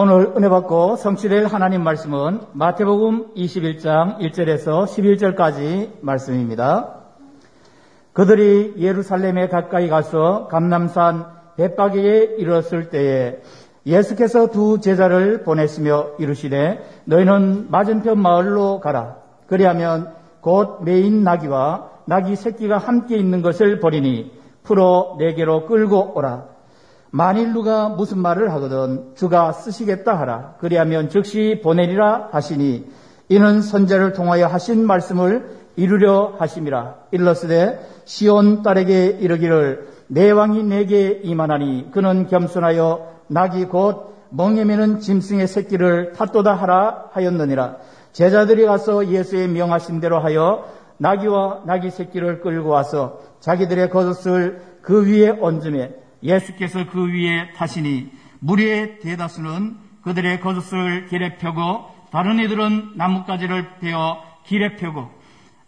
오늘 은혜 받고 성취될 하나님 말씀은 마태복음 21장 1절에서 11절까지 말씀입니다. 그들이 예루살렘에 가까이 가서 감남산 bet박에 이르렀을 때에 예수께서 두 제자를 보내시며 이르시되 너희는 맞은편 마을로 가라. 그리하면 곧 메인 나귀와 나귀 새끼가 함께 있는 것을 버리니 풀어 내게로 끌고 오라. 만일 누가 무슨 말을 하거든 주가 쓰시겠다 하라. 그리하면 즉시 보내리라 하시니 이는 선제를 통하여 하신 말씀을 이루려 하심이라. 일러스되 시온 딸에게 이르기를 내 왕이 내게 임하나니 그는 겸손하여 낙이 곧 멍에 매는 짐승의 새끼를 탓도다 하라 하였느니라. 제자들이 가서 예수의 명하신 대로 하여 나귀와 나귀 새끼를 끌고 와서 자기들의 겉옷을 그 위에 얹음에 예수께서 그 위에 타시니 무리의 대다수는 그들의 겉옷을 길에 펴고 다른 이들은 나뭇가지를 베어 길에 펴고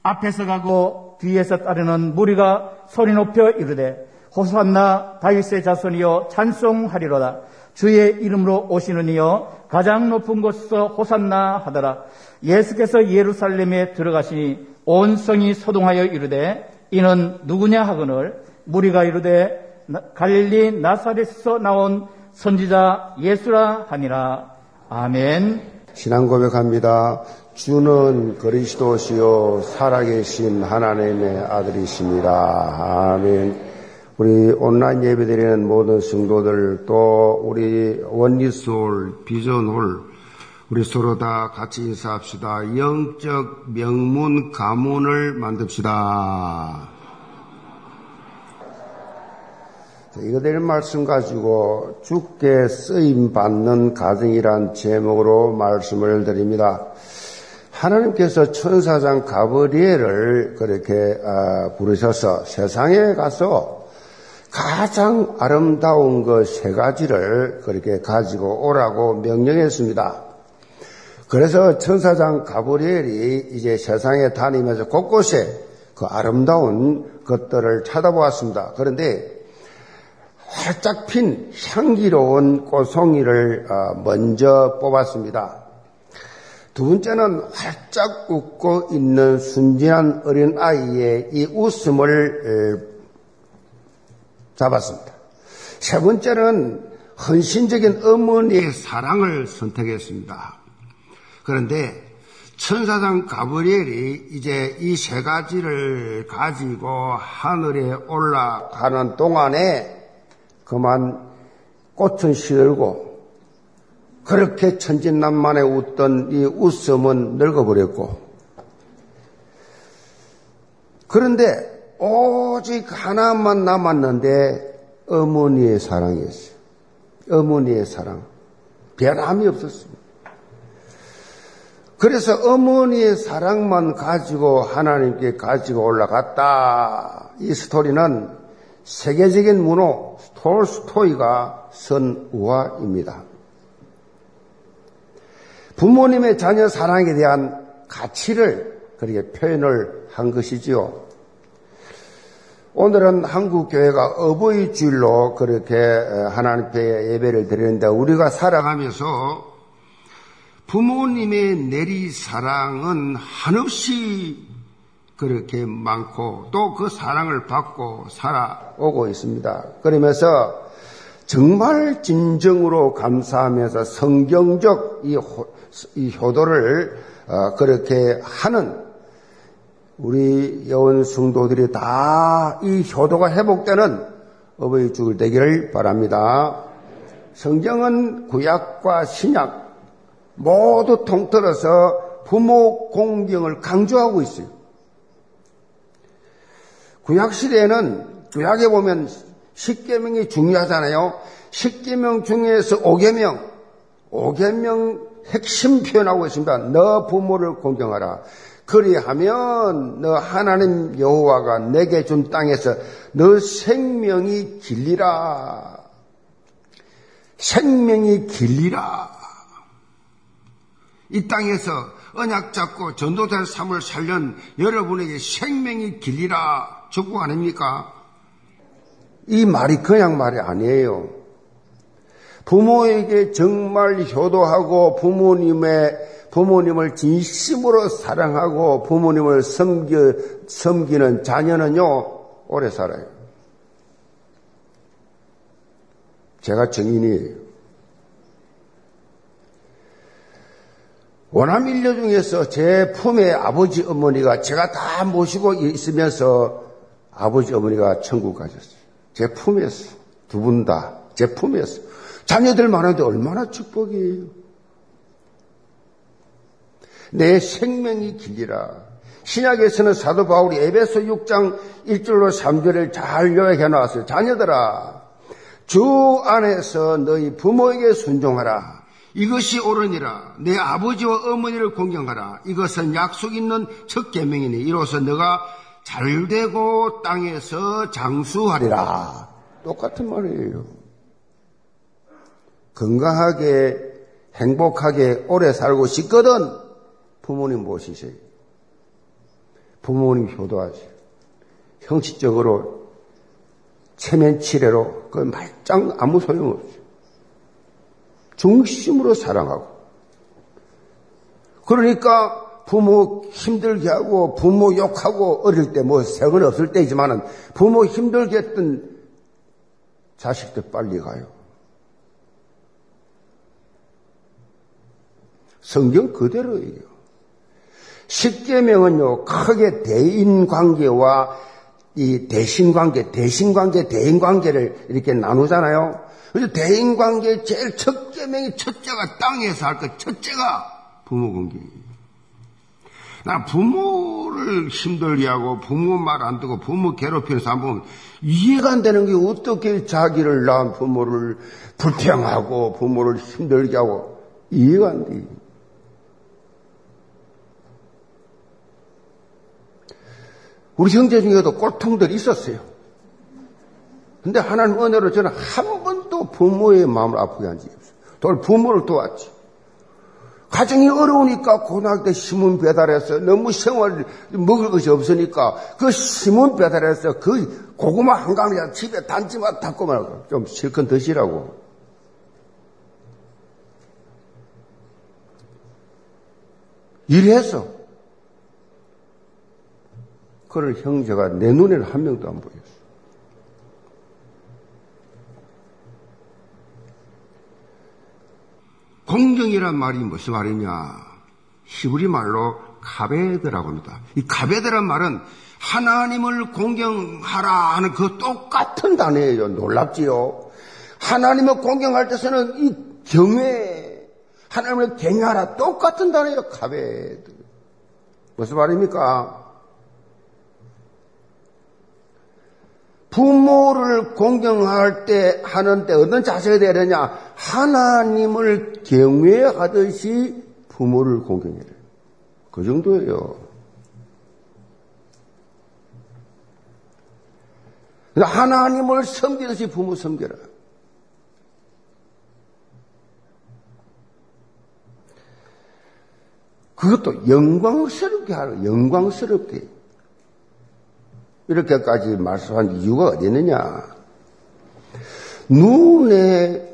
앞에서 가고 뒤에서 따르는 무리가 소리 높여 이르되 호산나 다윗의 자손이여 찬송하리로다. 주의 이름으로 오시는 이여 가장 높은 곳에서 호산나 하더라. 예수께서 예루살렘에 들어가시니 온 성이 소동하여 이르되 이는 누구냐 하거늘 무리가 이르되 갈릴리 나사렛에서 나온 선지자 예수라 하니라 아멘 신앙 고백합니다. 주는 그리스도시요 살아계신 하나님의 아들이십니다. 아멘. 우리 온라인 예배드리는 모든 성도들 또 우리 원리스홀, 비전홀 우리 서로 다 같이 인사합시다. 영적 명문 가문을 만듭시다. 이거 될 말씀 가지고 죽게 쓰임 받는 가정이란 제목으로 말씀을 드립니다. 하나님께서 천사장 가브리엘을 그렇게 아, 부르셔서 세상에 가서 가장 아름다운 것 세 가지를 그렇게 가지고 오라고 명령했습니다. 그래서 천사장 가브리엘이 이제 세상에 다니면서 곳곳에 그 아름다운 것들을 찾아보았습니다. 그런데 활짝 핀 향기로운 꽃송이를 어, 먼저 뽑았습니다. 두 번째는 활짝 웃고 있는 순진한 어린 아이의 이 웃음을 잡았습니다. 세 번째는 헌신적인 어머니의 사랑을 선택했습니다. 그런데 천사장 가브리엘이 이제 이 세 가지를 가지고 하늘에 올라가는 동안에 그만 꽃은 시들고 그렇게 천진난만에 웃던 이 웃음은 늙어버렸고 그런데 오직 하나만 남았는데 어머니의 사랑이었어요. 어머니의 사랑. 변함이 없었습니다. 그래서 어머니의 사랑만 가지고 하나님께 가지고 올라갔다. 이 스토리는 세계적인 문호 톨스토이가 쓴 우화입니다. 부모님의 자녀 사랑에 대한 가치를 그렇게 표현을 한 것이지요. 오늘은 한국 교회가 어버이 주일로 그렇게 하나님 앞에 예배를 드리는데 우리가 살아가면서 부모님의 내리 사랑은 한없이 그렇게 많고 또 그 사랑을 받고 살아오고 있습니다. 그러면서 정말 진정으로 감사하면서 성경적 이, 호, 이 효도를 어, 그렇게 하는 우리 여원 성도들이 다 이 효도가 회복되는 어버이 죽을 되기를 바랍니다. 성경은 구약과 신약 모두 통틀어서 부모 공경을 강조하고 있어요. 구약 시대에는 구약에 보면 십계명이 중요하잖아요. 십계명 중에서 오계명, 오계명 핵심 표현하고 있습니다. 너 부모를 공경하라. 그리하면 너 하나님 여호와가 내게 준 땅에서 너 생명이 길리라. 생명이 길리라. 이 땅에서 언약 잡고 전도된 삶을 살련 여러분에게 생명이 길리라. 축복 아닙니까? 이 말이 그냥 말이 아니에요. 부모에게 정말 효도하고 부모님의 부모님을 진심으로 사랑하고 부모님을 섬겨, 섬기는 자녀는요, 오래 살아요. 제가 증인이에요. 원암 인류 중에서 제 품에 아버지 어머니가 제가 다 모시고 있으면서 아버지 어머니가 천국 가셨어요. 제 품에서 두 분 다 제 품에서 자녀들 많은데 얼마나 축복이에요. 내 생명이 길리라. 신약에서는 사도 바울이 에베소 6장 1절로 3절을 잘 요약해 놨어요. 자녀들아, 주 안에서 너희 부모에게 순종하라. 이것이 옳으니라. 내 아버지와 어머니를 공경하라. 이것은 약속 있는 첫 계명이니 이로써 너가 잘되고 땅에서 장수하리라. 똑같은 말이에요. 건강하게 행복하게 오래 살고 싶거든 부모님 모시세요. 부모님 효도하세요. 형식적으로 체면 치레로 그 말짱 아무 소용없어요. 중심으로 사랑하고. 그러니까 부모 힘들게 하고 부모 욕하고 어릴 때뭐 세건 없을 때이지만은 부모 힘들게 했던 자식들 빨리 가요. 성경 그대로예요. 십계명은요 크게 대인 관계와 이 대신 관계, 대신 관계, 대인 관계를 이렇게 나누잖아요. 그래서 대인 관계 제일 첫 계명이 첫째가 땅에서 할 것, 첫째가 부모 관계예요. 나 부모를 힘들게 하고 부모 말 안 듣고 부모 괴롭히는 사람 보면 이해가 안 되는 게 어떻게 자기를 낳은 부모를 불평하고 부모를 힘들게 하고 이해가 안 돼. 우리 형제 중에도 꼴통들이 있었어요. 근데 하나님 은혜로 저는 한 번도 부모의 마음을 아프게 한 적이 없어요. 돌 부모를 도왔지. 가정이 어려우니까 고등학교 때 신문 배달해서 너무 생활 먹을 것이 없으니까 그 신문 배달해서 그 고구마 한강이야 집에 단지만 닦고 말고 좀 실컷 드시라고. 일해서 그럴 형제가 내 눈에는 한 명도 안 보였 공경이란 말이 무슨 말이냐? 히브리 말로 카베드라고 합니다. 이 카베드란 말은 하나님을 공경하라 하는 그 똑같은 단어예요. 놀랍지요? 하나님을 공경할 때서는 이 경외, 하나님을 경외하라 똑같은 단어예요. 카베드. 무슨 말입니까? 부모를 공경할 때 하는데 어떤 자세가 되냐? 하나님을 경외하듯이 부모를 공경해야 돼요. 그 정도예요. 그러니까 하나님을 섬기듯이 부모 섬겨라. 그것도 영광스럽게 하라. 영광스럽게. 이렇게까지 말씀한 이유가 어디 있느냐? 눈에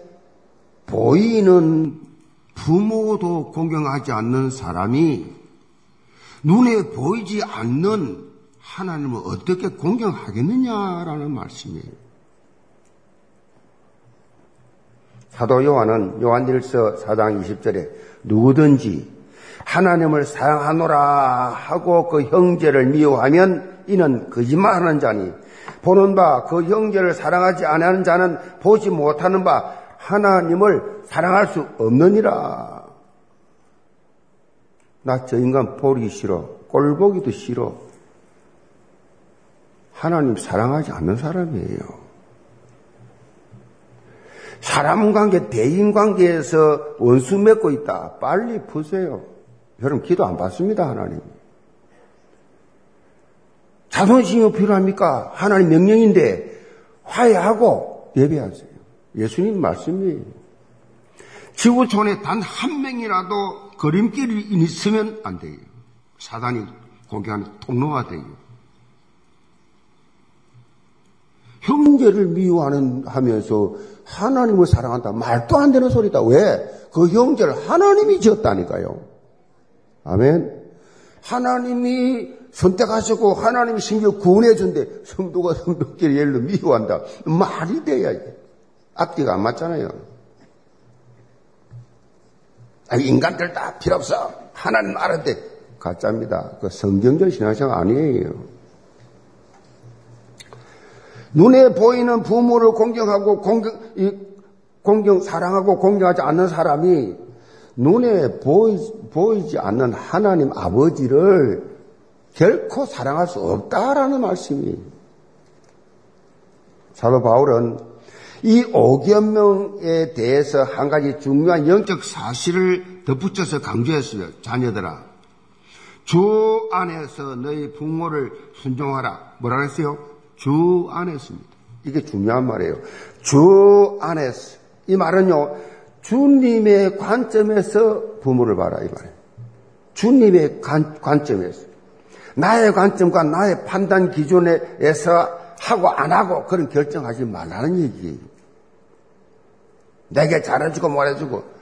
보이는 부모도 공경하지 않는 사람이 눈에 보이지 않는 하나님을 어떻게 공경하겠느냐라는 말씀이에요. 사도 요한은 요한일서 4장 20절에 누구든지 하나님을 사랑하노라 하고 그 형제를 미워하면 이는 거짓말하는 자니 보는 바 그 형제를 사랑하지 않는 자는 보지 못하는 바 하나님을 사랑할 수 없느니라. 나 저 인간 보기 싫어. 꼴 보기도 싫어. 하나님 사랑하지 않는 사람이에요. 사람 관계, 대인 관계에서 원수 맺고 있다. 빨리 푸세요. 여러분 기도 안 받습니다, 하나님. 자존심이 필요합니까? 하나님 명령인데 화해하고 예배하세요. 예수님 말씀이에요. 지구촌에 단 한 명이라도 그림길이 있으면 안 돼요. 사단이 공개하는 통로가 돼요. 형제를 미워하는 하면서 하나님을 사랑한다. 말도 안 되는 소리다. 왜? 그 형제를 하나님이 지었다니까요. 아멘. 하나님이 선택하셨고 하나님이 심지어 구원해 준대. 성도가 성도끼리 예를 미워한다. 말이 돼야 돼. 앞뒤가 안 맞잖아요. 아니, 인간들 다 필요 없어. 하나님 알았대. 가짜입니다. 그 성경적 신앙생활 아니에요. 눈에 보이는 부모를 공경하고 공경, 공경, 사랑하고 공경하지 않는 사람이 눈에 보이, 보이지 않는 하나님 아버지를 결코 사랑할 수 없다라는 말씀이. 사도 바울은 이 오견명에 대해서 한 가지 중요한 영적 사실을 덧붙여서 강조했어요. 자녀들아. 주 안에서 너희 부모를 순종하라. 뭐라 그랬어요? 주 안에서입니다. 이게 중요한 말이에요. 주 안에서. 이 말은요, 주님의 관점에서 부모를 봐라. 이 말이에요. 주님의 관, 관점에서. 나의 관점과 나의 판단 기준에서 하고 안 하고 그런 결정하지 말라는 얘기예요. 내게 잘해주고 말해주고.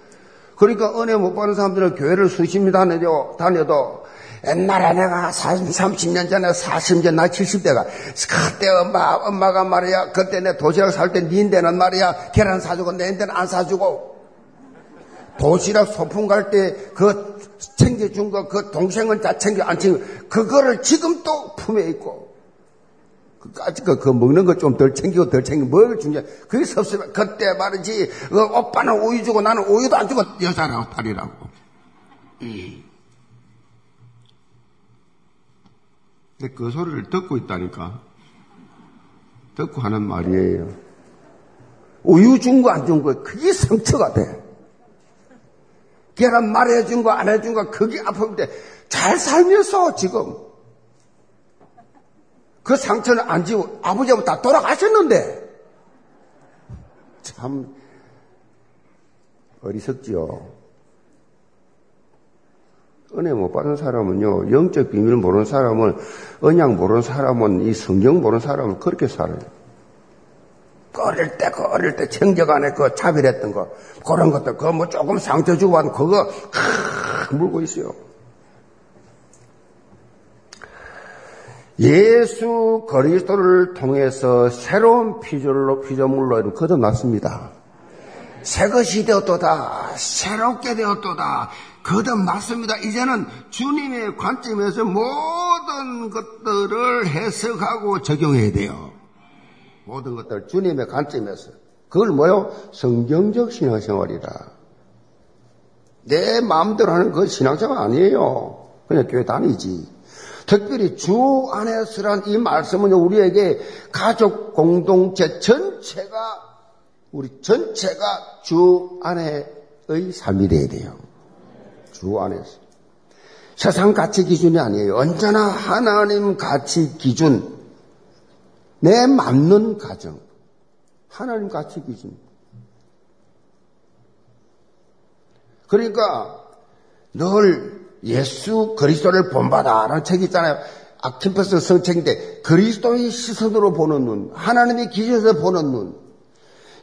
그러니까 은혜 못 받는 사람들은 교회를 수십 년 다녀도, 다녀도 옛날에 내가 40, 30년 전에 40년, 나 70대가 그때 엄마, 엄마가 말이야 그때 내 도시락 살 때 니인데는 말이야 계란 사주고 내인데는 안 사주고 도시락 소풍 갈 때 그 챙겨준 거 그 동생은 다 챙겨 안 챙겨 그거를 지금 또 품에 있고 까짓 거, 그 먹는 거 좀 덜 챙기고 덜 챙기고 뭘 중요해. 그게 섭섭해. 그때 말이지, 그 오빠는 우유 주고 나는 우유도 안 주고 여자라고 딸이라고. 음. 근데 그 소리를 듣고 있다니까. 듣고 하는 말이에요. 우유 준 거 안 준 거, 그게 상처가 돼. 걔랑 말해준 거 안 해준 거, 그게 아픈데, 잘 살면서 지금. 그 상처는 안 지고 아버지하고 다 돌아가셨는데 참 어리석지요. 은혜 못 받은 사람은요, 영적 비밀 모르는 사람은, 언약 모르는 사람은, 이 성경 모르는 사람은 그렇게 살아요. 그 어릴 때, 그 어릴 때 청적 안에 그 차별했던 거, 그런 것들, 그뭐 조금 상처 주고 하는 그거, 크, 물고 있어요. 예수 그리스도를 통해서 새로운 피조물로, 피조물로 거듭났습니다. 새 것이 되었도다. 새롭게 되었도다. 거듭났습니다. 이제는 주님의 관점에서 모든 것들을 해석하고 적용해야 돼요. 모든 것들 주님의 관점에서. 그걸 뭐요? 성경적 신앙생활이다. 내 마음대로 하는 그 신앙생활 아니에요. 그냥 교회 다니지. 특별히 주 안에서란 이 말씀은 우리에게 가족 공동체 전체가 우리 전체가 주 안에의 삶이 되어야 돼요. 주 안에서. 세상 가치 기준이 아니에요. 언제나 하나님 가치 기준. 내 맞는 가정. 하나님 가치 기준. 그러니까 늘 예수 그리스도를 본받아라는 책이 있잖아요. 아킴퍼스 성책인데 그리스도의 시선으로 보는 눈, 하나님의 기준에서 보는 눈.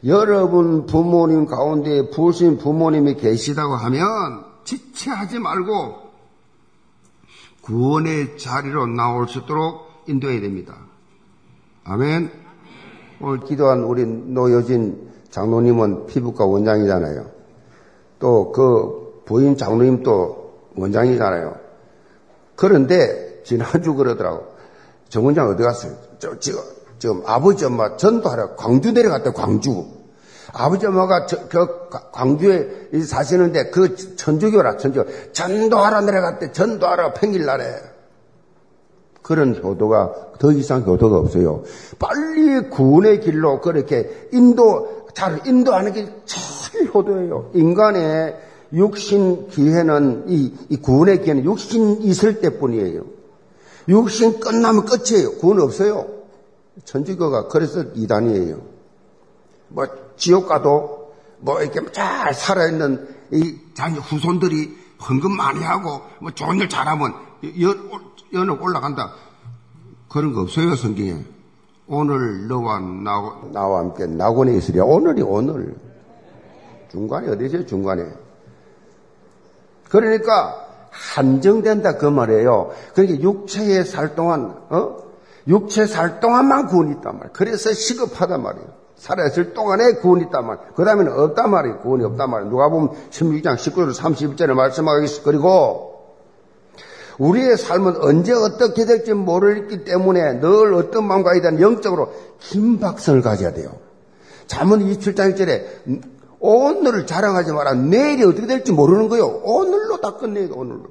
여러분 부모님 가운데 부신 부모님이 계시다고 하면 지체하지 말고 구원의 자리로 나올 수 있도록 인도해야 됩니다. 아멘. 오늘 기도한 우리 노여진 장로님은 피부과 원장이잖아요. 또 그 부인 장로님도 원장이잖아요. 그런데 지난주 그러더라고. 정 원장 어디 갔어요? 저, 지금, 지금 아버지 엄마 전도하러 광주 내려갔대, 광주. 아버지 엄마가 저, 그 광주에 사시는데 그 천주교라, 천주교. 전도하러 내려갔대, 전도하러 평일날에. 그런 효도가 더 이상 효도가 없어요. 빨리 구원의 길로 그렇게 인도, 잘 인도하는 게 제일 효도예요. 인간의 육신 기회는 이, 이 구원의 기회는 육신 있을 때뿐이에요. 육신 끝나면 끝이에요. 구원 없어요. 천주교가 그래서 이단이에요. 뭐 지옥 가도 뭐 이렇게 잘 살아있는 이 자기 후손들이 헌금 많이 하고 뭐 좋은 일 잘하면 연, 연옥 올라간다. 그런 거 없어요 성경에. 오늘 너와 나, 나와 함께 낙원에 있으랴. 오늘이 오늘. 중간에 어디세요? 중간에. 그러니까 한정된다 그 말이에요. 그러니까 육체에 살 동안 어? 육체 살 동안만 구원이 있단 말이에요. 그래서 시급하단 말이에요. 살아있을 동안에 구원이 있단 말이에요. 그 다음에는 없단 말이에요. 구원이 없단 말이에요. 누가 보면 16장 19절 31절에 말씀하겠습니다. 그리고 우리의 삶은 언제 어떻게 될지 모르기 때문에 늘 어떤 마음과 대한 영적으로 긴박성을 가져야 돼요. 잠언 27장 1절에 오늘을 자랑하지 마라. 내일이 어떻게 될지 모르는 거요. 오늘로 다 끝내야 돼, 오늘로.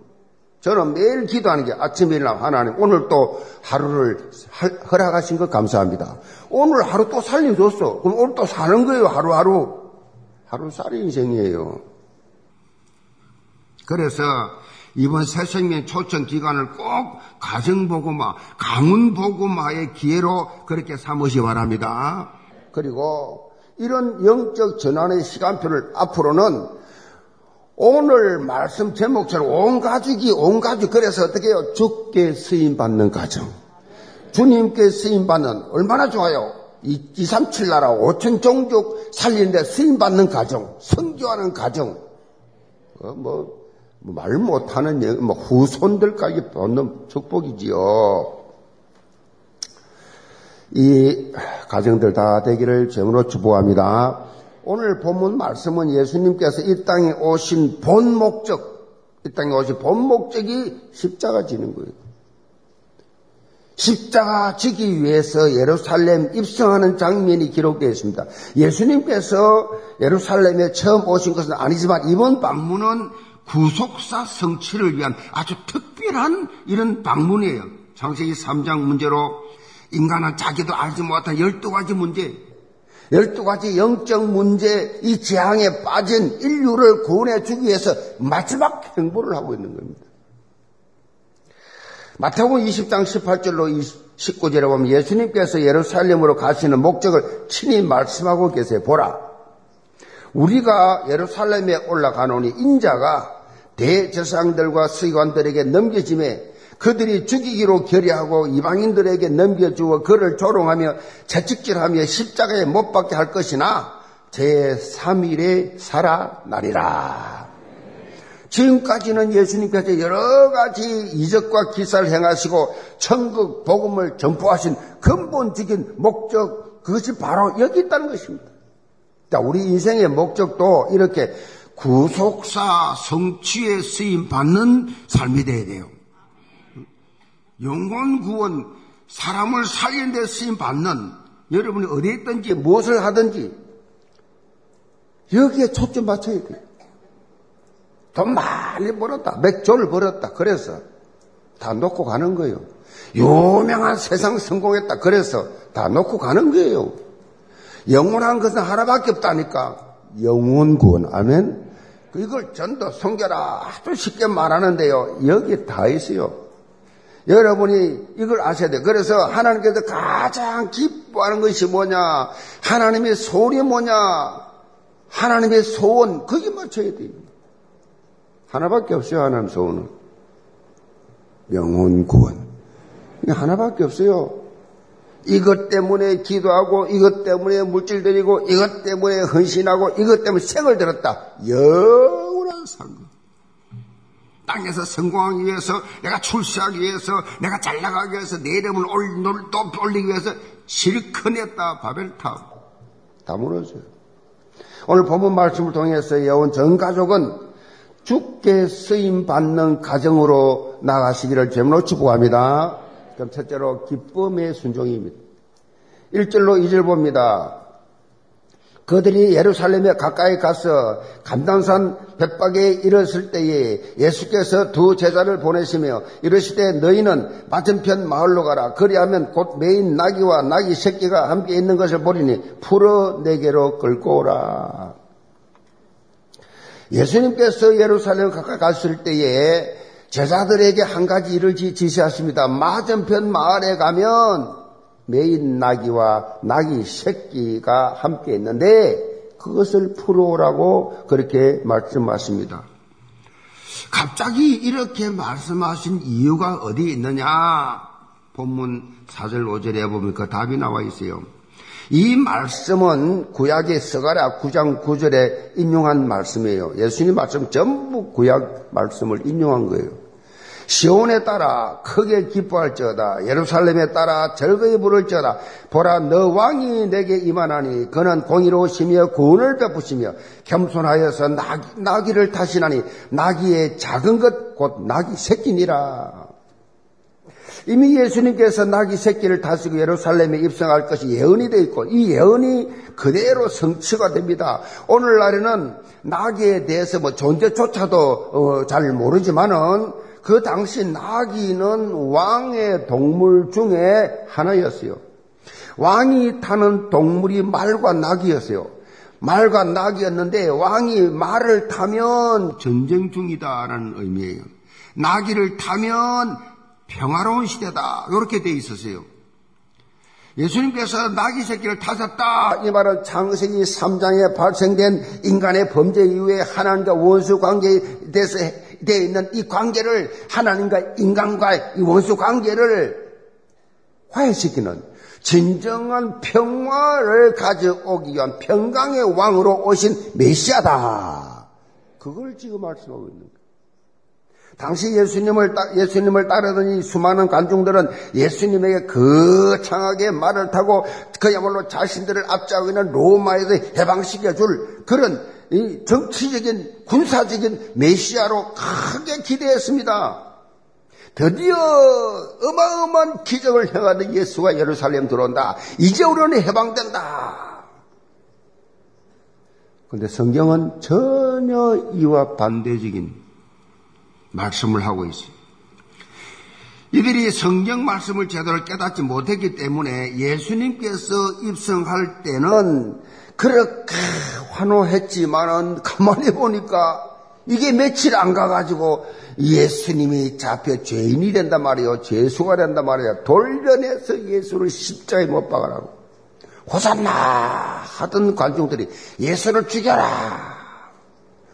저는 매일 기도하는 게 아침에 일어나 하나님 오늘 또 하루를 허락하신 것 감사합니다. 오늘 하루 또 살려줬어. 그럼 오늘 또 사는 거예요, 하루하루. 하루살이 인생이에요. 그래서 이번 새 생명 초청 기간을 꼭 가정보고마, 가문보고마의 기회로 그렇게 삼으시 바랍니다. 그리고 이런 영적 전환의 시간표를 앞으로는 오늘 말씀 제목처럼 온 가족이 온 가족 그래서 어떻게 해요? 죽게 쓰임 받는 가정. 주님께 쓰임 받는 얼마나 좋아요. 237 나라 5천 종족 살리는데 쓰임 받는 가정, 성교하는 가정. 어, 뭐 말 못하는 뭐 후손들까지 받는 축복이지요. 이 가정들 다 되기를 점으로 축복합니다. 오늘 본문 말씀은 예수님께서 이 땅에 오신 본 목적, 이 땅에 오신 본 목적이 십자가 지는 거예요. 십자가 지기 위해서 예루살렘 입성하는 장면이 기록되어 있습니다. 예수님께서 예루살렘에 처음 오신 것은 아니지만 이번 방문은 구속사 성취를 위한 아주 특별한 이런 방문이에요. 창세기 3장 문제로 인간은 자기도 알지 못한 12가지 문제, 12가지 영적 문제, 이 재앙에 빠진 인류를 구원해 주기 위해서 마지막 행보를 하고 있는 겁니다. 마태복음 20장 18절로 19절에 보면 예수님께서 예루살렘으로 가시는 목적을 친히 말씀하고 계세요. 보라. 우리가 예루살렘에 올라가노니 인자가 대제사장들과 수의관들에게 넘겨짐에 그들이 죽이기로 결의하고 이방인들에게 넘겨주어 그를 조롱하며 채찍질하며 십자가에 못 박게 할 것이나 제3일에 살아나리라. 지금까지는 예수님께서 여러 가지 이적과 기사를 행하시고 천국 복음을 전포하신 근본적인 목적 그것이 바로 여기 있다는 것입니다. 자, 우리 인생의 목적도 이렇게 구속사 성취에 쓰임 받는 삶이 되어야 돼요. 영원 구원, 사람을 살리는 데 쓰임 받는 여러분이 어디에 있든지 무엇을 하든지 여기에 초점 맞춰야 돼요. 돈 많이 벌었다. 맥주를 벌었다. 그래서 다 놓고 가는 거예요. 유명한 세상 성공했다. 그래서 다 놓고 가는 거예요. 영원한 것은 하나밖에 없다니까. 영원 구원. 아멘. 이걸 전도 성결아 아주 쉽게 말하는데요. 여기 다 있어요. 여러분이 이걸 아셔야 돼요. 그래서 하나님께서 가장 기뻐하는 것이 뭐냐? 하나님의 소원이 뭐냐? 하나님의 소원, 거기 맞춰야 돼요. 하나밖에 없어요, 하나님 소원은. 영혼 구원. 하나밖에 없어요. 이것 때문에 기도하고, 이것 때문에 물질 드리고, 이것 때문에 헌신하고, 이것 때문에 생을 들었다. 영원한 상급. 땅에서 성공하기 위해서, 내가 출세하기 위해서, 내가 잘 나가기 위해서, 내 이름을 또 올리기 위해서 실컷 냈다, 바벨탑. 다 무너져요. 오늘 본문 말씀을 통해서 예온 전 가족은 주께 쓰임 받는 가정으로 나가시기를 제물로 축복합니다. 그럼 첫째로 기쁨의 순종입니다. 1절로 2절 봅니다. 그들이 예루살렘에 가까이 가서 감람산 벳바게에 이르렀을 때에 예수께서 두 제자를 보내시며 이르시되 너희는 맞은편 마을로 가라. 그리하면 곧 매인 나귀와 나귀 새끼가 함께 있는 것을 보리니 풀어 내게로 끌고 오라. 예수님께서 예루살렘 가까이 갔을 때에 제자들에게 한 가지 일을 지시하십니다. 맞은편 마을에 가면 메인 나귀와 나귀 새끼가 함께 있는데 그것을 풀어오라고 그렇게 말씀하십니다. 갑자기 이렇게 말씀하신 이유가 어디 있느냐? 본문 4절 5절에 보면 그 답이 나와 있어요. 이 말씀은 구약의 서가랴 9장 9절에 인용한 말씀이에요. 예수님 말씀 전부 구약 말씀을 인용한 거예요. 시온에 따라 크게 기뻐할지어다. 예루살렘에 따라 절거에 부를지어다. 보라 너 왕이 내게 임하나니 그는 공의로우시며 구원을 베푸시며 겸손하여서 나기, 나기를 타시나니 나기의 작은 것 곧 나기 새끼니라. 이미 예수님께서 나귀 새끼를 다스리고 예루살렘에 입성할 것이 예언이 되어 있고 이 예언이 그대로 성취가 됩니다. 오늘날에는 나귀에 대해서 뭐 존재조차도 어, 잘 모르지만은 그 당시 나귀는 왕의 동물 중에 하나였어요. 왕이 타는 동물이 말과 나귀였어요. 말과 나귀였는데 왕이 말을 타면 전쟁 중이다라는 의미예요. 나귀를 타면 평화로운 시대다. 이렇게 돼 있었어요. 예수님께서 나귀 새끼를 타셨다. 이 말은 창세기 3장에 발생된 인간의 범죄 이후에 하나님과 원수 관계에 대해서 되어 있는 이 관계를 하나님과 인간과 이 원수 관계를 화해시키는 진정한 평화를 가져오기 위한 평강의 왕으로 오신 메시아다. 그걸 지금 말씀하고 있는 거예요. 당시 예수님을, 예수님을 따르던 이 수많은 관중들은 예수님에게 거창하게 말을 타고 그야말로 자신들을 앞자고 있는 로마에서 해방시켜줄 그런 이 정치적인, 군사적인 메시아로 크게 기대했습니다. 드디어 어마어마한 기적을 행하는 예수가 예루살렘 들어온다. 이제 우리는 해방된다. 그런데 성경은 전혀 이와 반대적인 말씀을 하고 있어요. 이들이 성경 말씀을 제대로 깨닫지 못했기 때문에 예수님께서 입성할 때는 그렇게 환호했지만은 가만히 보니까 이게 며칠 안 가가지고 예수님이 잡혀 죄인이 된단 말이에요. 죄수가 된단 말이에요. 돌려내서 예수를 십자에 못 박아라고. 호산나 하던 관중들이 예수를 죽여라.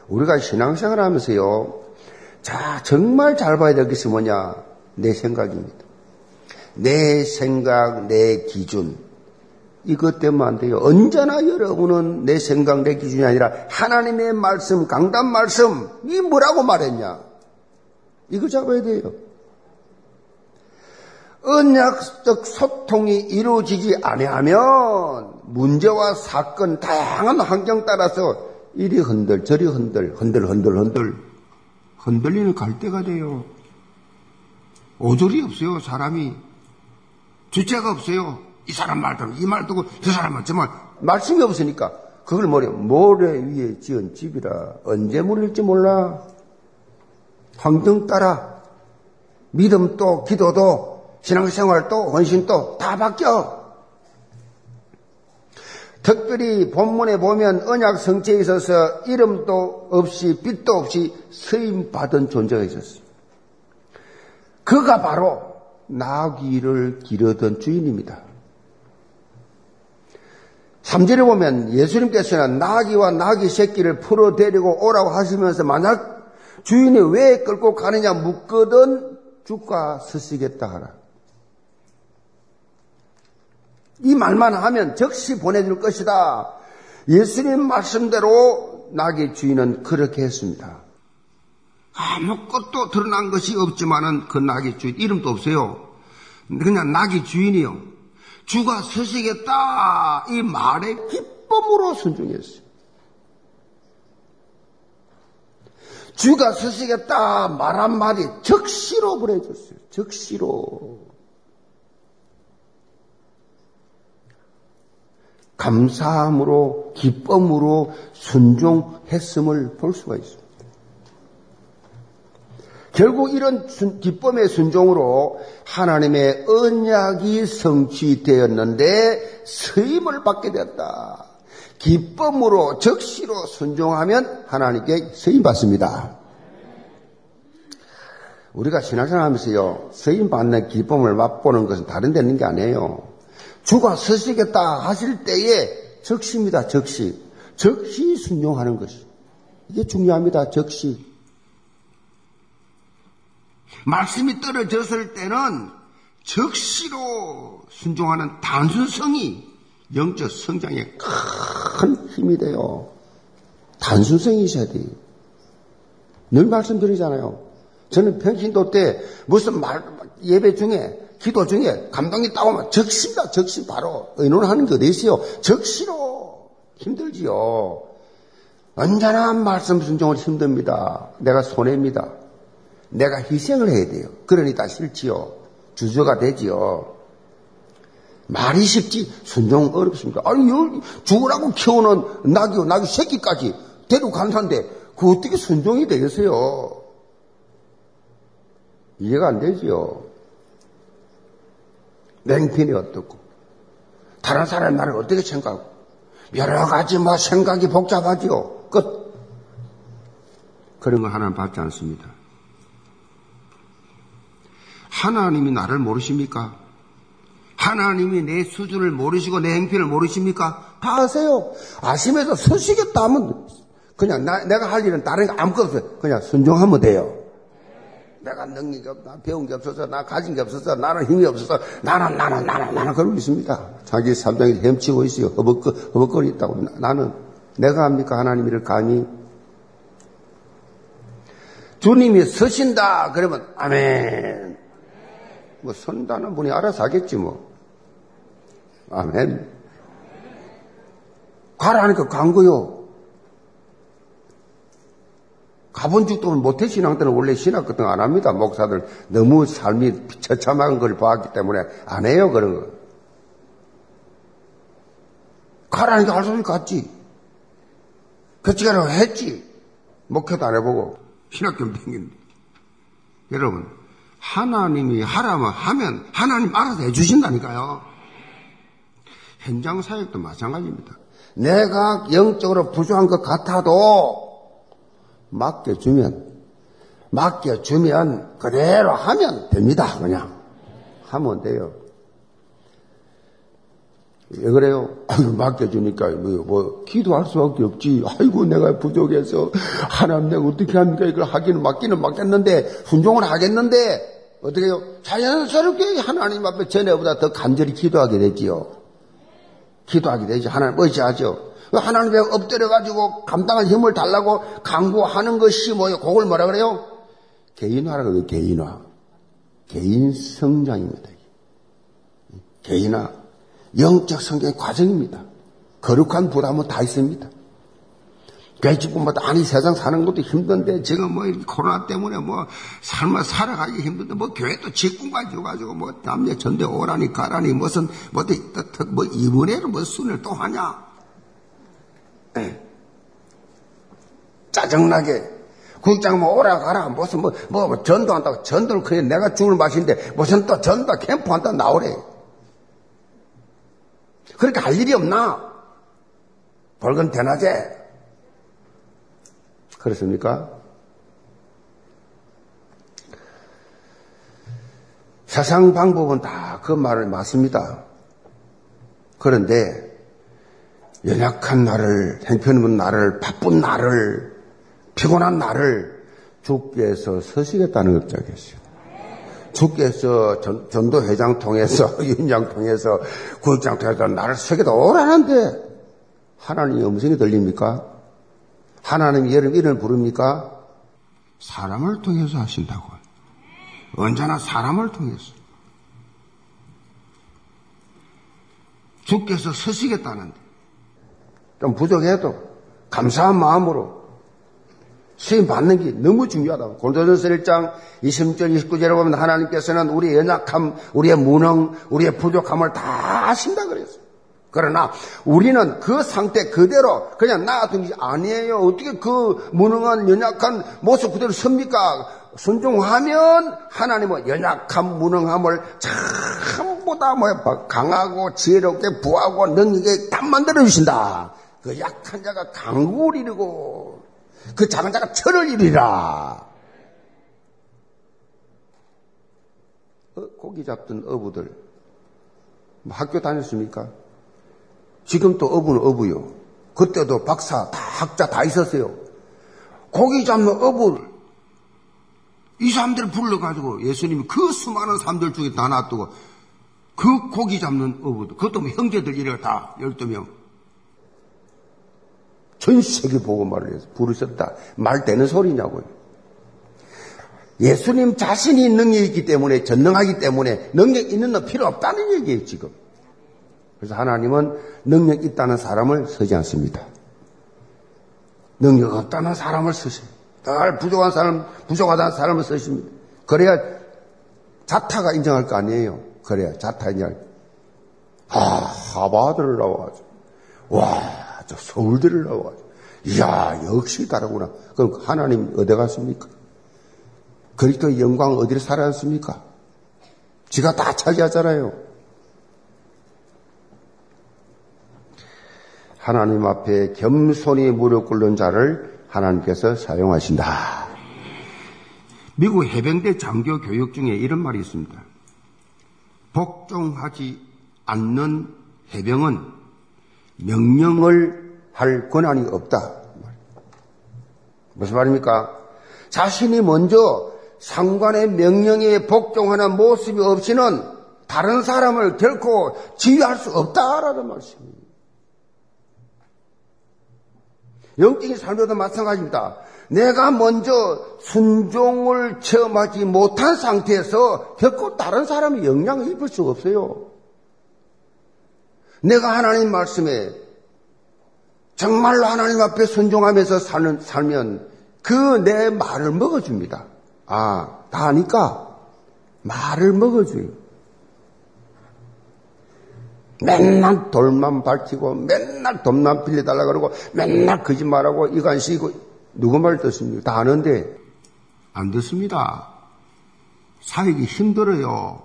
우리가 신앙생활 하면서요. 자, 정말 잘 봐야 될 것이 뭐냐? 내 생각입니다. 내 생각, 내 기준. 이것 때문에 안 돼요. 언제나 여러분은 내 생각, 내 기준이 아니라 하나님의 말씀, 강단 말씀, 이 뭐라고 말했냐? 이거 잡아야 돼요. 언약적 소통이 이루어지지 아니하면 문제와 사건, 다양한 환경 따라서 이리 흔들, 저리 흔들, 흔들, 흔들, 흔들. 흔들리는 갈대가 돼요. 오절이 없어요, 사람이. 주체가 없어요. 이 사람 말 듣고, 이 말 듣고, 저 사람은 정말 말씀이 없으니까. 그걸 뭐래? 모래 위에 지은 집이라 언제 물릴지 몰라. 환경 따라 믿음도 기도도 신앙생활도 헌신도 다 바뀌어. 특별히 본문에 보면 언약 성체에 있어서 이름도 없이 빛도 없이 서임 받은 존재가 있었어요. 그가 바로 나귀를 기르던 주인입니다. 3절에 보면 예수님께서는 나귀와 나귀 새끼를 풀어 데리고 오라고 하시면서 만약 주인이 왜 끌고 가느냐 묻거든 주가 서시겠다 하라. 이 말만 하면 즉시 보내줄 것이다. 예수님 말씀대로 나귀 주인은 그렇게 했습니다. 아무것도 드러난 것이 없지만은 그 나귀 주인 이름도 없어요. 그냥 나귀 주인이요. 주가 서시겠다 이 말에 기쁨으로 순종했어요. 주가 서시겠다 말 한마디 적시로 보내줬어요. 적시로. 감사함으로 기쁨으로 순종했음을 볼 수가 있습니다. 결국 이런 기쁨의 순종으로 하나님의 언약이 성취되었는데 서임을 받게 되었다. 기쁨으로 적시로 순종하면 하나님께 서임 받습니다. 우리가 신앙생활 하면서요, 서임 받는 기쁨을 맛보는 것은 다른 데 있는 게 아니에요. 주가 서시겠다 하실 때에 적시입니다. 적시. 적시 순종하는 것이. 이게 중요합니다. 적시. 말씀이 떨어졌을 때는 적시로 순종하는 단순성이 영적 성장에 큰 힘이 돼요. 단순성이셔야 돼요. 늘 말씀드리잖아요. 저는 평신도 때 무슨 말, 예배 중에, 기도 중에 감동이 따오면 적시다, 적시 바로 의논하는 게 어디 있어요? 적시로 힘들지요. 언제나 말씀 순종을 힘듭니다. 내가 손해입니다. 내가 희생을 해야 돼요. 그러니까 싫지요. 주저가 되지요. 말이 쉽지 순종 어렵습니다. 아니 죽으라고 키우는 낙이 낙이 새끼까지 간사인데 그 어떻게 순종이 되겠어요? 이해가 안 되지요. 냉편이 어떻고 다른 사람 나를 어떻게 생각하고 여러 가지 뭐 생각이 복잡하지요. 끝. 그런 거 하나는 받지 않습니다. 하나님이 나를 모르십니까? 하나님이 내 수준을 모르시고 내 행편을 모르십니까? 다 아세요. 아시면서 서시겠다 하면 그냥 나, 내가 할 일은 다른 거 아무것도 없어요. 그냥 순종하면 돼요. 내가 능력이 없다, 배운 게 없어서, 나 가진 게 없어서, 나는 힘이 없어서, 나는, 나는, 나는, 나는 그러고 있습니다. 자기 삶장에 헤엄치고 있어요. 허벅거, 허벅거리 있다고. 나 는, 내가 합니까? 하나님 이를 감히? 주님이 서신다! 그러면, 아멘. 뭐, 선다는 분이 알아서 하겠지, 뭐. 아멘. 가라니까 간 거요. 가본 적도 모태신앙 때는 원래 신학 같은 거 안 합니다. 목사들 너무 삶이 처참한 걸 봤기 때문에 안 해요, 그런 거. 가라니까 할 소리 갔지. 그치가라고 했지. 목회도 안 해보고 신학 좀 댕긴데. 여러분, 하나님이 하라면 하면 하나님 알아서 해주신다니까요. 현장 사역도 마찬가지입니다. 내가 영적으로 부족한 것 같아도 맡겨주면, 맡겨주면 그대로 하면 됩니다. 그냥. 하면 돼요. 왜 그래요? 아유, 맡겨주니까, 뭐, 뭐, 기도할 수밖에 없지. 아이고, 내가 부족해서, 하나님 내가 어떻게 합니까? 이걸 하기는 맡기는 맡겼는데, 순종을 하겠는데, 어떻게 해요? 자연스럽게 하나님 앞에 전에보다 더 간절히 기도하게 되지요. 기도하게 되죠. 하나님 의지하죠. 하나님에 엎드려가지고 감당할 힘을 달라고 강구하는 것이 뭐예요? 그걸 뭐라 그래요? 개인화라고 해요, 개인화. 개인 성장입니다. 개인화. 영적 성장의 과정입니다. 거룩한 부담은 다 있습니다. 교회집분마다 아니 세상 사는 것도 힘든데 지금 뭐 코로나 때문에 뭐 삶을 살아가기 힘든데 뭐 교회도 직분 가지고 가지고 뭐 남녀 전대 오라니 가라니 무슨 뭐, 뭐 이문회를 뭐 순을 또 하냐 네. 짜증나게 국장 뭐 오라 가라 무슨 뭐, 뭐, 뭐 전도한다고 전도를 그래 내가 죽을 맛인데 무슨 또 전도 캠프 한다 나오래 그렇게 할 일이 없나 벌건 대낮에 그렇습니까? 세상 방법은 다 그 말을 맞습니다. 그런데 연약한 나를, 행편없는 나를, 바쁜 나를, 피곤한 나를 주께서 서시겠다는 겁자겠어요. 주께서 전, 전도회장 통해서, 윤장 통해서, 구역장 통해서 나를 서게다 오라는데, 하나님의 음성이 들립니까? 하나님이 여름 이름을 부릅니까? 사람을 통해서 하신다고. 언제나 사람을 통해서. 주께서 서시겠다는데. 좀 부족해도 감사한 마음으로 수임 받는 게 너무 중요하다. 고린도전서 1장 20절 29절에 보면 하나님께서는 우리의 연약함, 우리의 무능, 우리의 부족함을 다 아신다 그랬어요. 그러나 우리는 그 상태 그대로 그냥 놔둔 게 아니에요. 어떻게 그 무능한 연약한 모습 그대로 섭니까? 순종하면 하나님은 연약함, 무능함을 전부 다뭐 강하고 지혜롭게 부하고 능력에 다 만들어 주신다. 그 약한 자가 강구를 이루고 그 작은 자가 철을 이루리라. 어, 고기 잡던 어부들 뭐 학교 다녔습니까? 지금 또 어부는 어부요. 그때도 박사 다 학자 다 있었어요. 고기 잡는 어부를 이 사람들을 불러가지고 예수님이 그 수많은 사람들 중에 다 놔두고 그 고기 잡는 어부도 그것도 뭐 형제들 이래가 다 12명 전 세계 보고 말을 해서 부르셨다. 말 되는 소리냐고요. 예수님 자신이 능력이 있기 때문에 전능하기 때문에 능력 있는 너 필요 없다는 얘기예요 지금. 그래서 하나님은 능력 있다는 사람을 쓰지 않습니다. 능력 없다는 사람을 쓰십니다. 늘 부족한 사람, 부족하다는 사람을 쓰십니다. 그래야 자타가 인정할 거 아니에요. 그래야 자타 인정할 아, 하바드를 나와가지고. 와, 저 서울대를 나와가지고. 이야, 역시 다르구나. 그럼 하나님 어디 갔습니까? 그리스도의 영광 어디를 살아났습니까? 지가 다 차지하잖아요. 하나님 앞에 겸손히 무릎 꿇는 자를 하나님께서 사용하신다. 미국 해병대 장교 교육 중에 이런 말이 있습니다. 복종하지 않는 해병은 명령을 할 권한이 없다. 무슨 말입니까? 자신이 먼저 상관의 명령에 복종하는 모습이 없이는 다른 사람을 결코 지휘할 수 없다라는 말씀입니다. 영적인 삶에도 마찬가지입니다. 내가 먼저 순종을 체험하지 못한 상태에서 결코 다른 사람이 영향을 입을 수 없어요. 내가 하나님 말씀에 정말로 하나님 앞에 순종하면서 사는, 살면 그 내 말을 먹어줍니다. 아, 다 아니까 말을 먹어줘요. 맨날 돌만 밝히고 맨날 돈만 빌려달라 그러고 맨날 거짓말하고 이간 시고 누구 말 듣습니까? 다 아는데 안 듣습니다. 살기 힘들어요.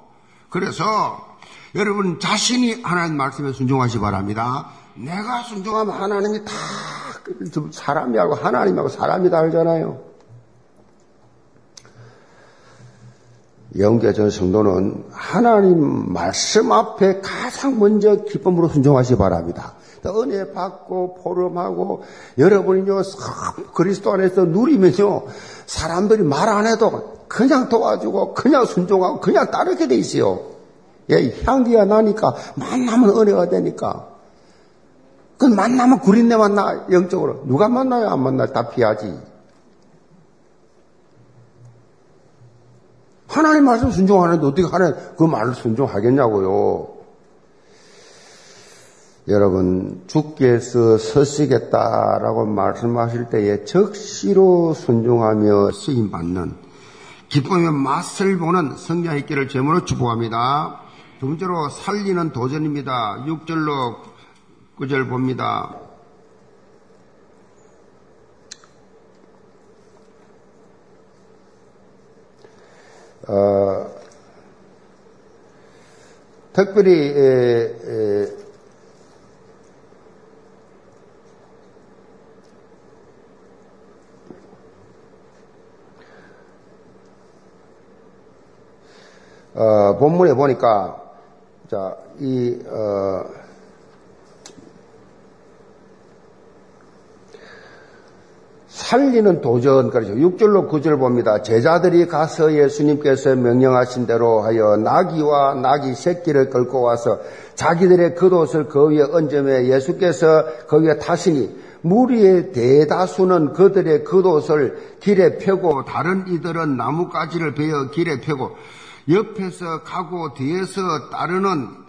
그래서 여러분 자신이 하나님 말씀에 순종하시 기 바랍니다. 내가 순종하면 하나님이 다 사람이하고 하나님하고 사람이 다르잖아요. 영계전 성도는 하나님 말씀 앞에 가장 먼저 기쁨으로 순종하시 기 바랍니다. 은혜 받고 포럼하고 여러분이요 그리스도 안에서 누리면요 사람들이 말 안 해도 그냥 도와주고 그냥 순종하고 그냥 따르게 돼 있어요. 예, 향기가 나니까 만나면 은혜가 되니까. 그 만나면 구린내 만나 영적으로 누가 만나요 안 만나요 다 피하지. 하나님 말씀 순종하는데 어떻게 하나님 그 말을 순종하겠냐고요. 여러분 주께서 서시겠다라고 말씀하실 때에 적시로 순종하며 쓰임 받는 기쁨의 맛을 보는 성령 있기를 제물로 축복합니다. 두 번째로 살리는 도전입니다. 6절로 9절 봅니다. 어, 특별히 에, 에, 어, 본문에 보니까 자, 이 어, 살리는 도전, 그렇죠. 6절로 9절 봅니다. 제자들이 가서 예수님께서 명령하신 대로 하여 나귀와 나귀 새끼를 끌고 와서 자기들의 겉옷을 그 위에 얹으며 예수께서 거기에 타시니 무리의 대다수는 그들의 겉옷을 길에 펴고 다른 이들은 나뭇가지를 베어 길에 펴고 옆에서 가고 뒤에서 따르는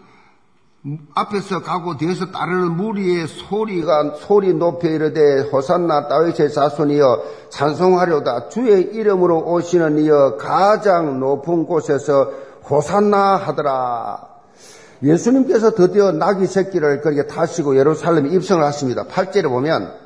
앞에서 가고 뒤에서 따르는 무리의 소리가 소리 높여 이르되 호산나 다윗의 자손이여 찬송하려다 주의 이름으로 오시는 이여 가장 높은 곳에서 호산나 하더라. 예수님께서 드디어 나귀 새끼를 그렇게 타시고 예루살렘에 입성을 하십니다. 8절에 보면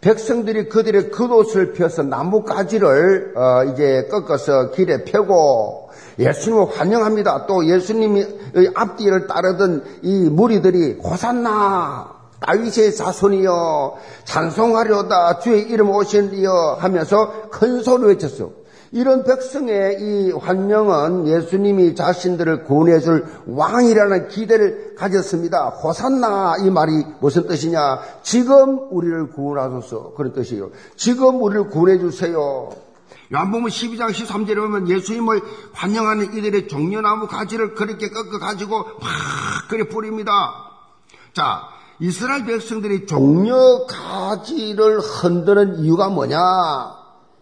백성들이 그들의 겉옷을 펴서 나뭇가지를 어, 이제 꺾어서 길에 펴고 예수님을 환영합니다. 또 예수님의 앞뒤를 따르던 이 무리들이 호산나 다윗의 자손이여 찬송하려다 주의 이름 오신이여 하면서 큰 소리를 외쳤어. 이런 백성의 이 환영은 예수님이 자신들을 구원해줄 왕이라는 기대를 가졌습니다. 호산나 이 말이 무슨 뜻이냐? 지금 우리를 구원하소서 그런 뜻이에요. 지금 우리를 구원해 주세요. 요한복음 12장 13절에 보면 예수님을 환영하는 이들의 종려나무 가지를 그렇게 꺾어 가지고 막 그래 뿌립니다. 자, 이스라엘 백성들이 종려 가지를 흔드는 이유가 뭐냐?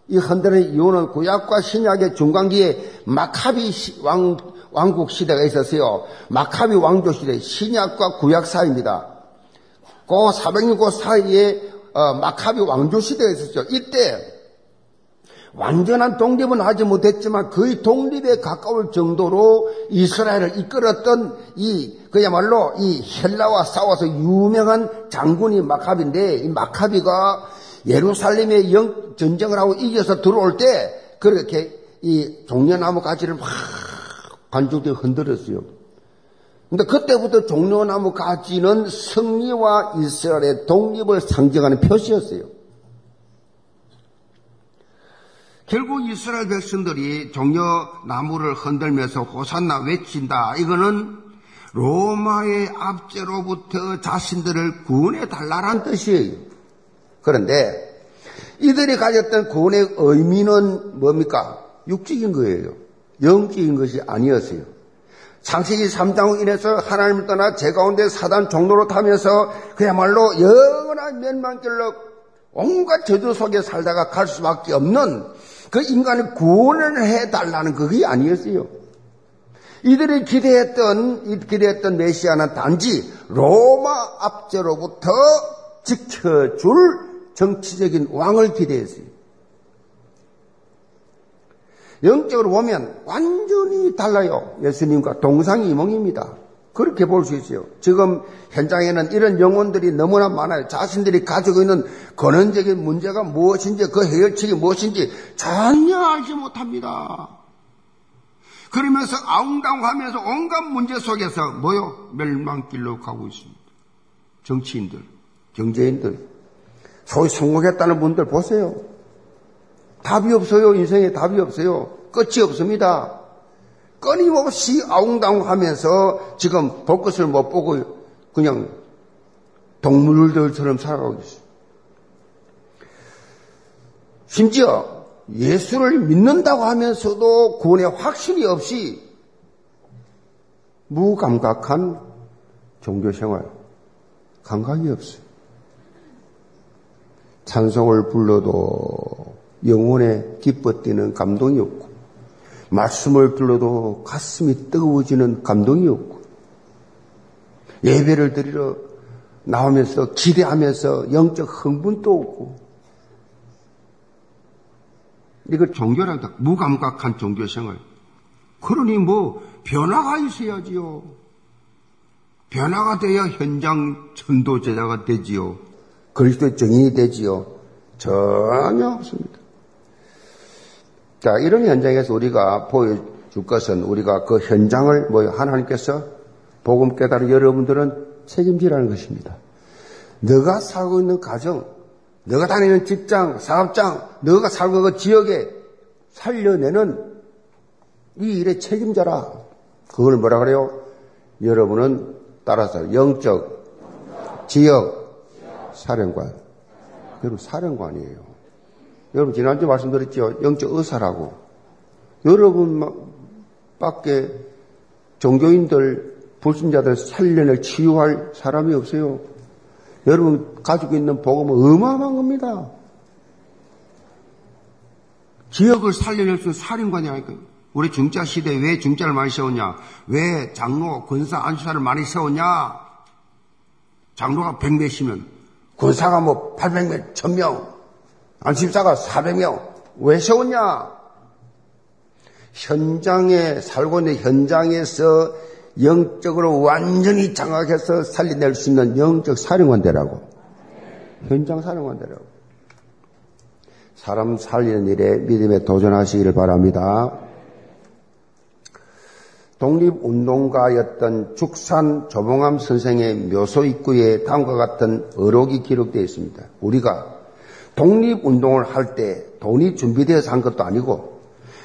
이 흔드는 이유는 구약과 신약의 중간기에 마카비 왕, 왕국 시대가 있었어요. 마카비 왕조 시대, 신약과 구약 사이입니다. 그 400년 그 사이에 어, 마카비 왕조 시대가 있었죠. 이때 완전한 독립은 하지 못했지만 거의 독립에 가까울 정도로 이스라엘을 이끌었던 이 그야말로 이 헬라와 싸워서 유명한 장군이 마카비인데 이 마카비가 예루살렘에 영, 전쟁을 하고 이겨서 들어올 때 그렇게 이 종려나무 가지를 막 관중들이 흔들었어요. 근데 그때부터 종려나무 가지는 승리와 이스라엘의 독립을 상징하는 표시였어요. 결국 이스라엘 백성들이 종려 나무를 흔들면서 호산나 외친다. 이거는 로마의 압제로부터 자신들을 구원해 달라는 뜻이에요. 그런데 이들이 가졌던 구원의 의미는 뭡니까? 육적인 거예요. 영적인 것이 아니었어요. 창세기 3장으로 인해서 하나님을 떠나 제 가운데 사단 종로로 타면서 그야말로 영원한 멸망길로 온갖 저주 속에 살다가 갈 수밖에 없는 그 인간의 구원을 해달라는 그게 아니었어요. 이들이 기대했던, 기대했던 메시아는 단지 로마 압제로부터 지켜줄 정치적인 왕을 기대했어요. 영적으로 보면 완전히 달라요. 예수님과 동상이몽입니다. 그렇게 볼 수 있어요. 지금 현장에는 이런 영혼들이 너무나 많아요. 자신들이 가지고 있는 근원적인 문제가 무엇인지 그 해결책이 무엇인지 전혀 알지 못합니다. 그러면서 아웅다웅하면서 온갖 문제 속에서 뭐요? 멸망길로 가고 있습니다. 정치인들, 경제인들, 소위 성공했다는 분들 보세요. 답이 없어요. 인생에 답이 없어요. 끝이 없습니다. 끊임없이 아웅다웅하면서 지금 벚것을 못 보고 그냥 동물들처럼 살아가고 있어요. 심지어 예수를 믿는다고 하면서도 구원의 확신이 없이 무감각한 종교 생활, 감각이 없어요. 찬송을 불러도 영혼에 기뻐 뛰는 감동이 없고, 말씀을 들어도 가슴이 뜨거워지는 감동이 없고 예배를 드리러 나오면서 기대하면서 영적 흥분도 없고 이거 종교란다. 무감각한 종교생활. 그러니 뭐 변화가 있어야지요. 변화가 돼야 현장 전도제자가 되지요. 그리스도의 정인이 되지요. 전혀 없습니다. 자, 이런 현장에서 우리가 보여줄 것은 우리가 그 현장을 뭐 하나님께서 복음 깨달은 여러분들은 책임지라는 것입니다. 너가 살고 있는 가정, 너가 다니는 직장, 사업장, 너가 살고 그 지역에 살려내는 이 일의 책임자라. 그걸 뭐라 그래요? 여러분은 따라서 영적 지역 사령관. 여러분 사령관이에요. 여러분 지난주 말씀드렸죠. 영적 의사라고. 여러분 밖에 종교인들, 불신자들 살려낼 치유할 사람이 없어요. 여러분 가지고 있는 복음은 어마어마한 겁니다. 지역을 살려낼 수 있는 살인관이 아닐까요? 우리 중자 시대에 왜 중자를 많이 세웠냐? 왜 장로, 권사, 안수사를 많이 세웠냐? 장로가 백몇이면 권사가 뭐 800명, 1000명, 안심사가 400명 왜 세웠냐? 현장에 살고 있는 현장에서 영적으로 완전히 장악해서 살려낼 수 있는 영적 사령관대라고. 현장 사령관대라고. 사람 살리는 일에 믿음에 도전하시기를 바랍니다. 독립운동가였던 죽산 조봉암 선생의 묘소 입구에 다음과 같은 어록이 기록되어 있습니다. 우리가 독립운동을 할 때 돈이 준비되어서 한 것도 아니고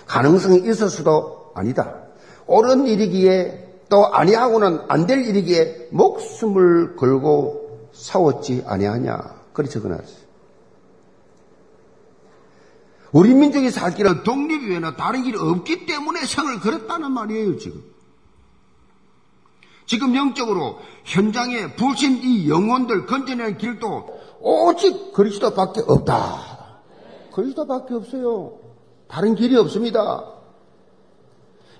가능성이 있어서도 아니다. 옳은 일이기에 또 아니하고는 안 될 일이기에 목숨을 걸고 싸웠지 아니하냐. 그렇게 적어놨어요. 우리 민족이 살 길은 독립 외에는 다른 길이 없기 때문에 생을 걸었다는 말이에요, 지금. 지금 영적으로 현장에 부신 이 영혼들 건져내는 길도 오직 그리스도밖에 없다. 그리스도밖에 없어요. 다른 길이 없습니다.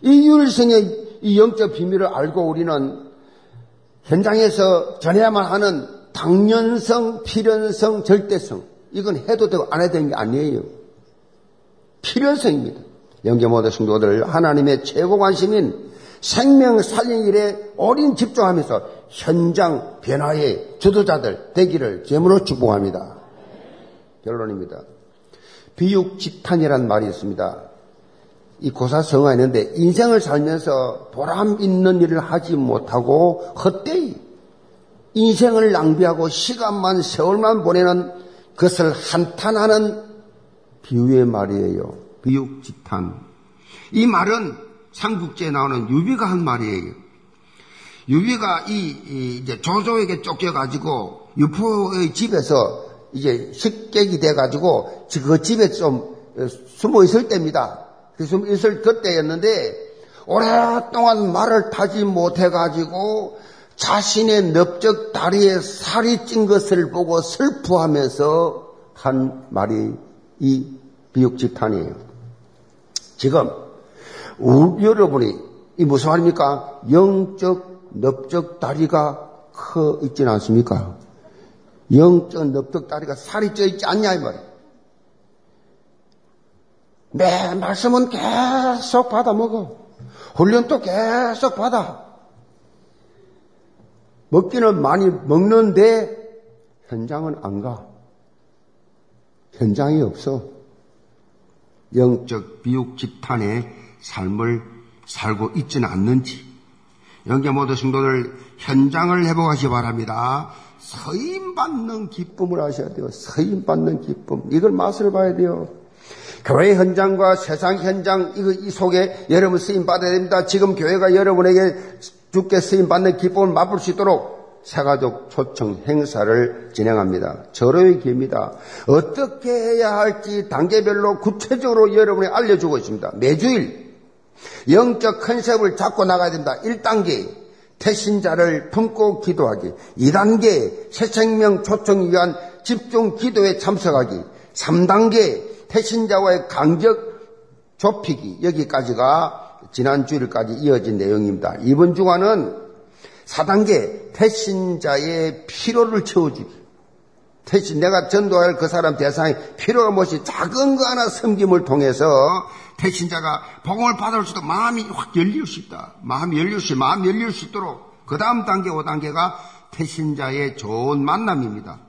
이 율성의 이 영적 비밀을 알고 우리는 현장에서 전해야만 하는 당연성, 필연성, 절대성 이건 해도 되고 안 해도 되는 게 아니에요. 필연성입니다. 영계 모든 성도들 하나님의 최고 관심인 생명 살린 일에 어린 집중하면서 현장 변화의 주도자들 되기를 제물로 축복합니다. 결론입니다. 비육집탄이란 말이 있습니다. 이 고사성어가 있는데 인생을 살면서 보람 있는 일을 하지 못하고 헛되이 인생을 낭비하고 시간만 세월만 보내는 것을 한탄하는 비유의 말이에요. 비육집탄. 이 말은 삼국지에 나오는 유비가 한 말이에요. 유비가 이, 이 이제 조조에게 쫓겨가지고 유포의 집에서 이제 식객이 돼가지고 그 집에 좀 숨어 있을 때입니다. 숨어 있을 그때였는데 오랫동안 말을 타지 못해가지고 자신의 넓적 다리에 살이 찐 것을 보고 슬퍼하면서 한 말이 이 비육집탄이에요. 지금 여러분이 이 무슨 말입니까? 영적 넓적 다리가 커 있지는 않습니까? 영적 넓적 다리가 살이 쪄 있지 않냐 이 말이에요. 매 말씀은 계속 받아 먹어. 훈련도 계속 받아. 먹기는 많이 먹는데 현장은 안 가. 현장이 없어. 영적 비육 집탄에 삶을 살고 있지는 않는지 영계 모든 성도들 현장을 회복하시 기 바랍니다. 서임 받는 기쁨을 하셔야 돼요. 서임 받는 기쁨. 이걸 맛을 봐야 돼요. 교회 현장과 세상 현장 이거 이 속에 여러분 쓰임 받아야 됩니다. 지금 교회가 여러분에게 주께 쓰임 받는 기쁨을 맛볼 수 있도록 새가족 초청 행사를 진행합니다. 절호의 기회입니다. 어떻게 해야 할지 단계별로 구체적으로 여러분에 알려주고 있습니다. 매주일 영적 컨셉을 잡고 나가야 된다. 1단계 태신자를 품고 기도하기. 2단계 새 생명 초청 위한 집중 기도에 참석하기. 3단계 태신자와의 간격 좁히기. 여기까지가 지난 주일까지 이어진 내용입니다. 이번 주간은 4단계 태신자의 피로를 채워주기. 태신 내가 전도할 그 사람 대상에 필요가 무엇이 작은 거 하나 섬김을 통해서 태신자가 복음을 받을 수도 마음이 확 열릴 수 있다. 마음이 열릴 수, 마음이 열릴 수 있도록 그 다음 단계, 5단계가 태신자의 좋은 만남입니다.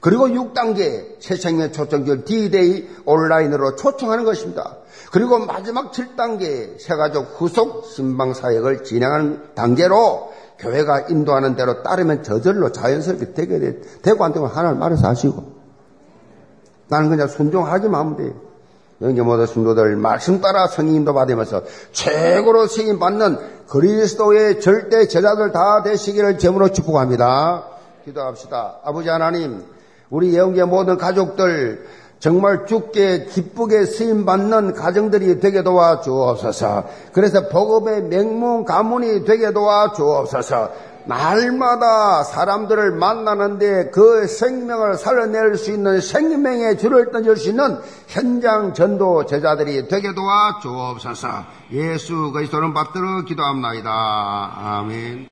그리고 6단계 새생명 초청절 D-Day 온라인으로 초청하는 것입니다. 그리고 마지막 7단계 새가족 후속 신방 사역을 진행하는 단계로 교회가 인도하는 대로 따르면 저절로 자연스럽게 되게 돼. 되고 안 되고 하나를 말해서 하시고. 나는 그냥 순종하기만 하면 돼요. 영계 모든 성도들 말씀 따라 성인도 받으면서 최고로 승인 받는 그리스도의 절대 제자들 다 되시기를 제물로 축복합니다. 기도합시다. 아버지 하나님, 우리 영계 모든 가족들 정말 죽게 기쁘게 쓰임 받는 가정들이 되게 도와 주옵소서. 그래서 복업의 맹문 가문이 되게 도와 주옵소서. 날마다 사람들을 만나는데 그 생명을 살려낼 수 있는 생명의 줄을 던질 수 있는 현장 전도 제자들이 되게 도와 주옵소서. 예수 그리스도는 받들어 기도합니다. 아멘.